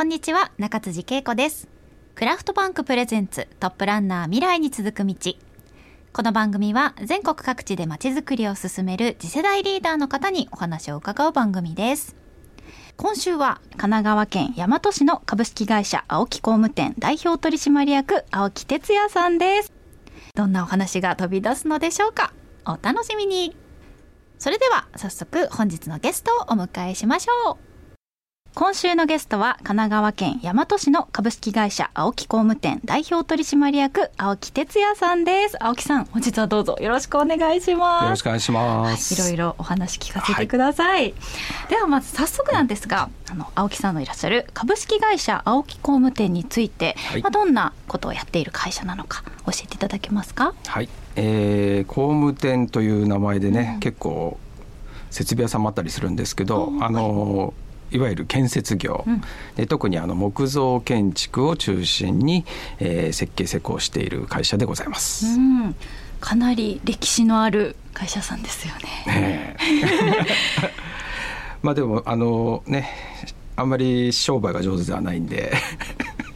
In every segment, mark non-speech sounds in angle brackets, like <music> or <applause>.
こんにちは中辻恵子です。クラフトバンクプレゼンツトップランナー未来に続く道。この番組は全国各地でまちづくりを進める次世代リーダーの方にお話を伺う番組です。今週は神奈川県大和市の株式会社青木工務店代表取締役青木哲也さんです。どんなお話が飛び出すのでしょうか？お楽しみに。それでは早速本日のゲストをお迎えしましょう。今週のゲストは神奈川県大和市の株式会社青木工務店代表取締役青木哲也さんです。青木さん本日はどうぞよろしくお願いします。よろしくお願いします、はい、いろいろお話聞かせてください、はい、ではまず早速なんですがあの青木さんのいらっしゃる株式会社青木工務店について、はい、まあ、どんなことをやっている会社なのか教えていただけますか？はい、えー、工務店という名前でね、うん、結構設備屋さんもあったりするんですけど、あのいわゆる建設業、うん、で特にあの木造建築を中心に、えー、設計施工している会社でございます。うん。かなり歴史のある会社さんですよね。ね <laughs> まあでもあのねあんまり商売が上手ではないんで。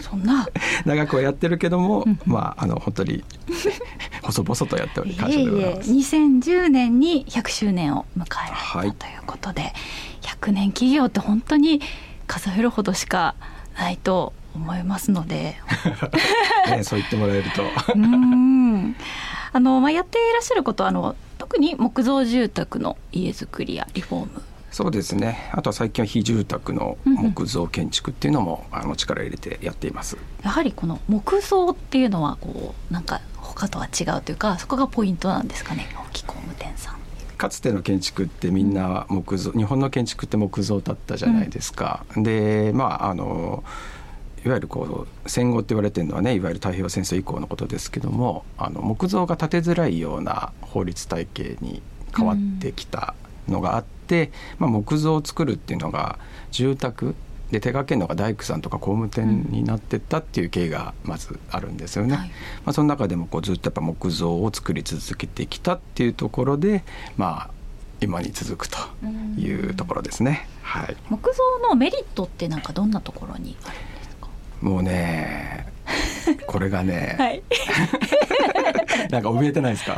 そんな。<laughs> 長くはやってるけども、まああの本当に <laughs> 細々とやっており感謝でございます。2010年に100周年を迎えられたということで、はい100年企業って本当に数えるほどしかないと思いますので。<laughs> ね、そう言ってもらえると。うん。あの、まあ、やっていらっしゃることはあの特に木造住宅の家づくりやリフォーム。そうですね。あとは最近は非住宅の木造建築っていうのも、うんうん、あの力入れてやっています。やはりこの木造っていうのはこうなんか他とは違うというかそこがポイントなんですかね大木工務店さんかつての建築ってみんな木造日本の建築って木造だったじゃないですか。うん、でまああのいわゆるこう戦後って言われてるのはねいわゆる太平洋戦争以降のことですけどもあの木造が建てづらいような法律体系に変わってきたのがあって、うん、まあ、木造を作るっていうのが住宅で手掛けるのが大工さんとか工務店になってったっていう経緯がまずあるんですよね。はい、まあ、その中でもこうずっとやっぱ木造を作り続けてきたっていうところでまあ今に続くというところですね。はい、木造のメリットってなんかどんなところにあるんですか？もうねこれがね、はい、<laughs> なんか怯えてないですか？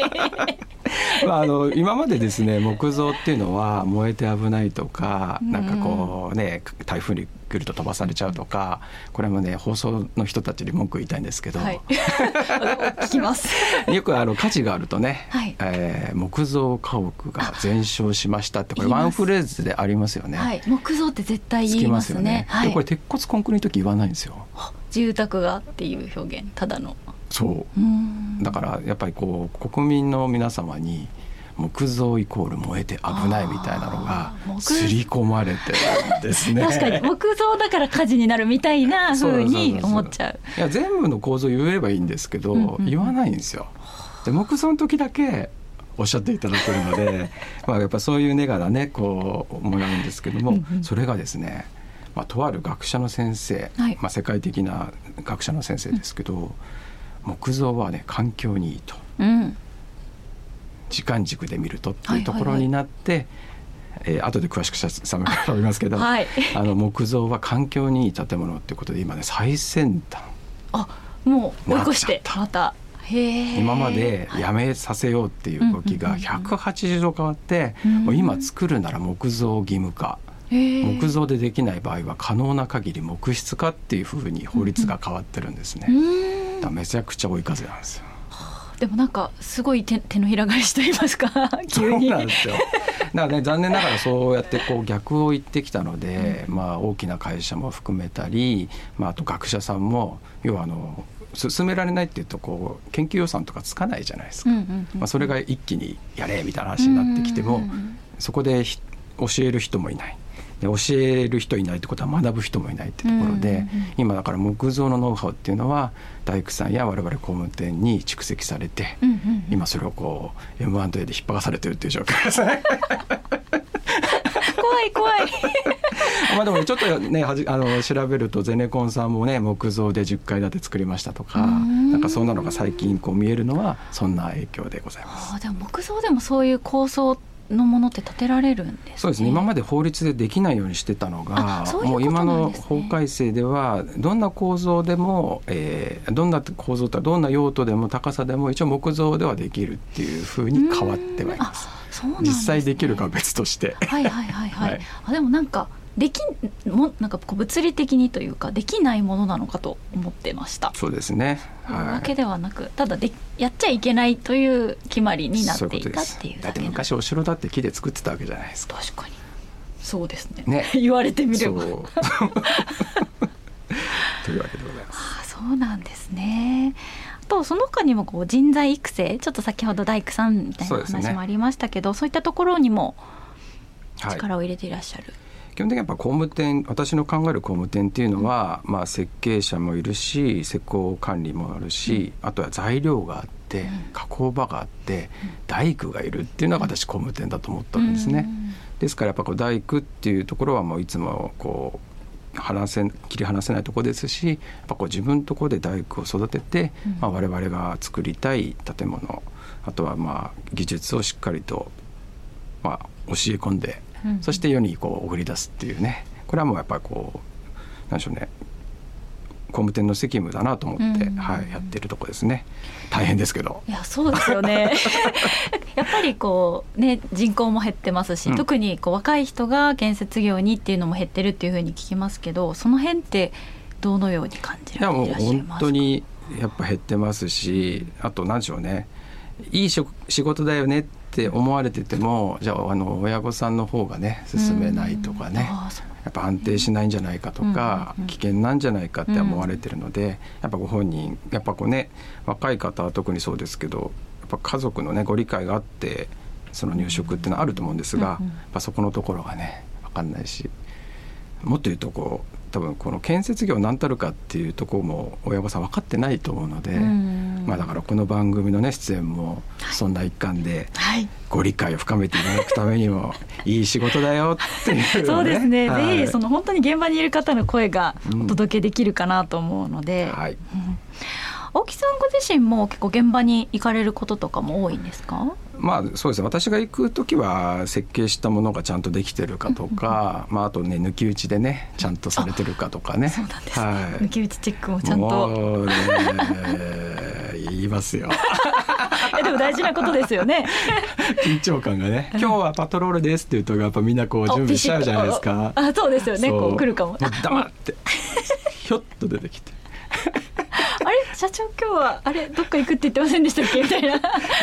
<laughs> まあ、あの今までですね木造っていうのは燃えて危ないとか、なんかこうね台風に来ると飛ばされちゃうとかこれもね放送の人たちに文句言いたいんですけど、はい、<laughs> 聞きます。<laughs> よくあの火事があるとね、はい、えー、木造家屋が全焼しましたってこれワンフレーズでありますよね、はい、木造って絶対言いますよね、でこれ鉄骨コンクリの時言わないんですよ。住宅がっていう表現。ただのそう。だからやっぱりこう国民の皆様に木造イコール燃えて危ないみたいなのが刷り込まれてるんですね。確かに木造だから火事になるみたいなふうに思っちゃう。いや全部の構造言えばいいんですけど、うんうん、言わないんですよ。で木造の時だけおっしゃっていただけるので <laughs> まあやっぱそういう根からねこうもらうんですけども、うんうん、それがですねまあ、とある学者の先生、はい、まあ、世界的な学者の先生ですけど、うん木造はね環境にいいと、うん、時間軸で見るとっていうところになって、はいはいはい、えー、後で詳しくさめからりますけど、はい、あの木造は環境にいい建物っていうことで今ね最先端あもう追い越してまた今までやめさせようっていう動きが180度変わって、もう今作るなら木造義務化木造でできない場合は可能な限り木質化っていうふうに法律が変わってるんですね。めちゃくちゃ追い風なんですよ。でもなんかすごい手手のひら返しと言いますか。<laughs> 急に。そうなんですよ。だからね残念ながらそうやってこう逆を言ってきたので、うん、まあ大きな会社も含めたり、まあ、あと学者さんも要はあの進められないっていうとこう研究予算とかつかないじゃないですか、まあ、それが一気にやれみたいな話になってきても、そこで教える人もいないで教える人いないってことは学ぶ人もいないってところで、今だから木造のノウハウっていうのは大工さんや我々工務店に蓄積されて、今それをこう M&A で引っ張らされてるっていう状況ですね。<laughs> 怖い怖い <laughs> まあでもちょっとねはじあの調べるとゼネコンさんもね木造で10階建て作りましたとかなんかそんなのが最近こう見えるのはそんな影響でございます。あでも木造でもそういう構想っのものって建てられるんです、ね、そうですね今まで法律でできないようにしてたのがもう今の法改正ではどんな構造でも、えー、どんな構造とどんな用途でも高さでも一応木造ではできるっていうふうに変わってはいます。そうなん実際できるかは別として。はいはいはいはい。<laughs> はいあでもなんかできもなんかこう物理的にというかできないものなのかと思ってました。そうですね。わけではなくただでやっちゃいけないという決まりになっていたっていうだって昔お城だって木で作ってたわけじゃないですか。確かに。そうですね。ね言われてみれば。そう <laughs> というわけでございます。あそうなんですね。あとその他にもこう人材育成ちょっと先ほど大工さんみたいな話もありましたけどそう,、いったところにもはい。力を入れていらっしゃる。基本的にやっぱ工務店私の考える工務店っていうのは、まあ、設計者もいるし施工管理もあるし、あとは材料があって、加工場があって、大工がいるっていうのが私工務店だと思ってるんですね。ですからやっぱこう大工っていうところはもういつもこう離せ切り離せないとこですしやっぱこう自分のところで大工を育てて、まあ、我々が作りたい建物あとはまあ技術をしっかりと、まあ、教え込んで、そして世にこう送り出すっていうね。これはもうやっぱりこうなんでしょうね。工務店の責務だなと思って、うん。はい、やってるとこですね。大変ですけど。いやそうですよね。<laughs> やっぱりこうね人口も減ってますし、うん。特にこう若い人が建設業にっていうのも減ってるっていうふうに聞きますけどその辺ってどのように感じいやもうられていらっしゃい本ますか？当にやっぱ減ってますしあと何でしょうね。いい職仕事だよねって思われててもじゃああの親御さんの方がね進めないとかねやっぱ安定しないんじゃないかとか危険なんじゃないかって思われてるのでやっぱご本人やっぱこうね若い方は特にそうですけどやっぱ家族のねご理解があってその入職っていうのはあると思うんですが、やっぱそこのところがね分かんないしもっと言うとこう多分この建設業何たるかっていうところも親御さん分かってないと思うので、うん。まあだからこの番組のね出演もそんな一環ではい。ご理解を深めていただくためにもいい仕事だよっていう、<laughs> そうですね、はい。ぜひその本当に現場にいる方の声がお届けできるかなと思うので、はい。うん。青木さんご自身も結構現場に行かれることとかも多いんですか？まあそうですね。私が行く時は設計したものがちゃんとできてるかとか、まあ、あとね抜き打ちでねちゃんとされてるかとかね。そうなんです。ね、はい。抜き打ちチェックもちゃんと。ね言いますよ。<laughs> えでも大事なことですよね。緊張感がね「今日はパトロールです」って言うとやっぱみんなこう準備しちゃうじゃないですか。あそうですよね。こう来るかもう黙って。<laughs> ひょっと出てきて社長今日はあれどっか行くって言ってませんでしたっけ？みたいな。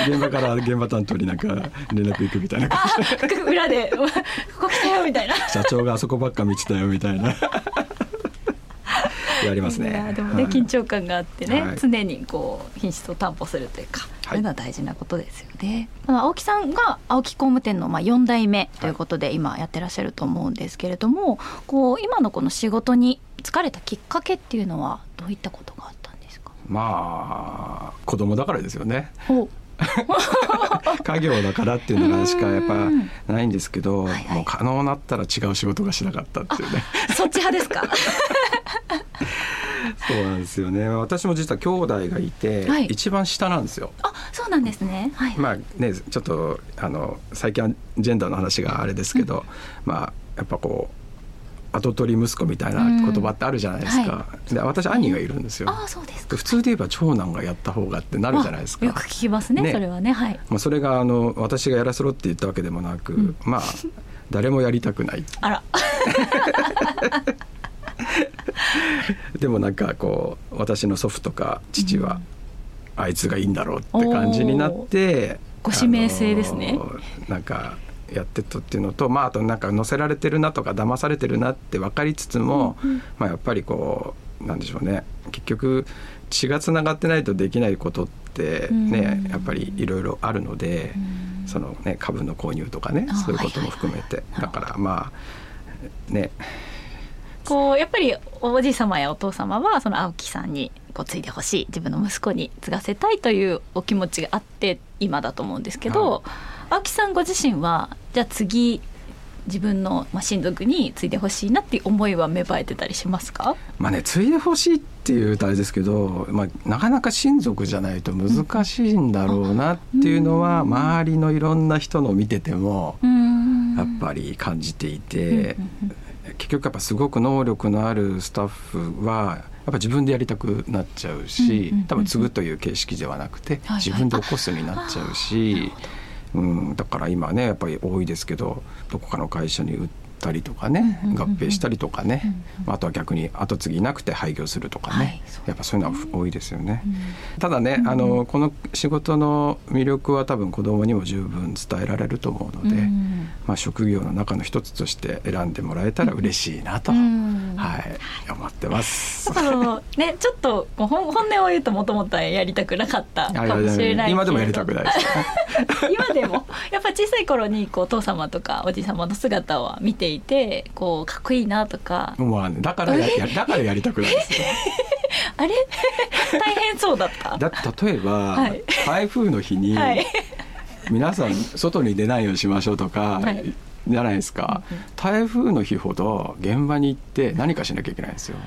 現場から現場担当になんか連絡行くみたいな感じ。で裏で「ここ来たよ」みたいな。社長があそこばっか見てたよみたいな。やりますね。いやでもね、はい。緊張感があってね、はい。常にこう品質を担保するというか、はい。そういうのは大事なことですよね。あの青木さんが青木工務店のまあ4代目ということで今やってらっしゃると思うんですけれども、こう今のこの仕事に疲れたきっかけっていうのはどういったことが。まあ子供だからですよね。お。<laughs> 家業だからっていうのがしかやっうん。ぱないんですけど、はいはい。もう可能なったら違う仕事がしなかったっていうね。<laughs> そっち派ですか？<laughs> そうなんですよね。私も実は兄弟がいて、はい。一番下なんですよ。あ、そうなんですね。はい。まあねちょっとあの最近はジェンダーの話があれですけど、まあやっぱこう跡取り息子みたいな言葉ってあるじゃないですか、で私兄がいるんですよ。あ、そうですか。普通で言えば長男がやった方がってなるじゃないですか。あよく聞きますねね。それはね。はい。まあ、それがあの私がやらせろって言ったわけでもなく、ん。まあ誰もやりたくない。あら。<laughs> でもなんかこう私の祖父とか父は、あいつがいいんだろうって感じになってご指名制ですね。なんかやってったっていうのと、まあ、あとなんか載せられてるなとか騙されてるなって分かりつつも、まあ、やっぱりこうなんでしょうね。結局血がつながってないとできないことってね、うん。やっぱりいろいろあるので、そのね株の購入とかねあそういうことも含めて、はいはいはい。だからまあね。こうやっぱりおじい様やお父様はその青木さんにこう継いでほしい。自分の息子に継がせたいというお気持ちがあって今だと思うんですけど、はい青木さんご自身はじゃあ次自分の、まあ、親族に継いでほしいなっていう思いは芽生えてたりしますか？まあね継いでほしいっていうとあれですけど、まあ、なかなか親族じゃないと難しいんだろうなっていうのは、周りのいろんな人の見ててもやっぱり感じていて、結局やっぱすごく能力のあるスタッフはやっぱ自分でやりたくなっちゃうし、多分継ぐという形式ではなくて、自分で起こすになっちゃうし、うん、だから今ねやっぱり多いですけどどこかの会社に売ったりとかね、合併したりとかね、あとは逆に後継ぎなくて廃業するとかね、はい、やっぱそういうのは多いですよね。うん、ただね、あのこの仕事の魅力は多分子供にも十分伝えられると思うので、うん、まあ、職業の中の一つとして選んでもらえたら嬉しいなと、うん、はい、思ってます。だからねちょっと本音を言うともともとやりたくなかったかもしれない今でもやりたくないです今でもやっぱ小さい頃にこうお父様とかおじ様の姿を見てていてこうかっこいいなとか。まあ、ね、だからやだからやりたくないですよ。<laughs> あれ？<laughs> 大変そうだった。だって例えば、はい、台風の日に、はい、皆さん外に出ないようにしましょうとか、はい、じゃないですか、台風の日ほど現場に行って何かしなきゃいけないんですよ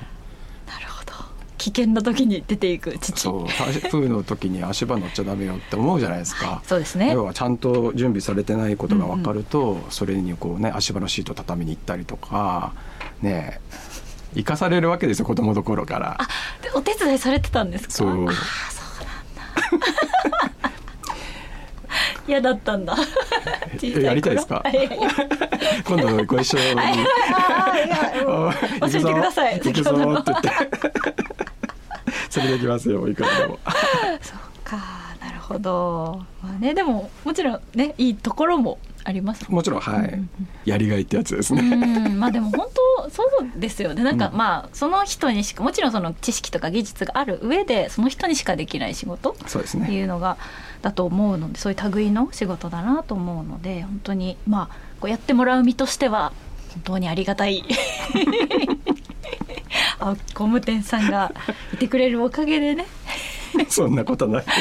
危険な時に出ていく父。そう台風の時に足場乗っちゃダメよって思うじゃないですか、はい、そうですね。要はちゃんと準備されてないことが分かると、うんうん、それにこうね足場のシート畳みに行ったりとかね生かされるわけですよ子供の頃から。あお手伝いされてたんですか？そう。あそうなんだ。<laughs> 嫌だったんだ。<laughs> やりたいですか？<laughs> 今度ご一緒に。教えてください。行くぞって言ってそれできますよいくらでも。<laughs> そうかなるほど。まあねでももちろんねいいところもありますもちろんはい、うんうん、やりがいってやつですね。まあでも本当 <laughs> そうですよね。なんか、うん、まあその人にしかもちろんその知識とか技術がある上でその人にしかできない仕事そうですね。っていうのがだと思うのでそういう類の仕事だなと思うので本当にまあこうやってもらう身としては本当にありがたい <laughs> あ工務店さんがいてくれるおかげでね。<laughs> そんなことない <laughs>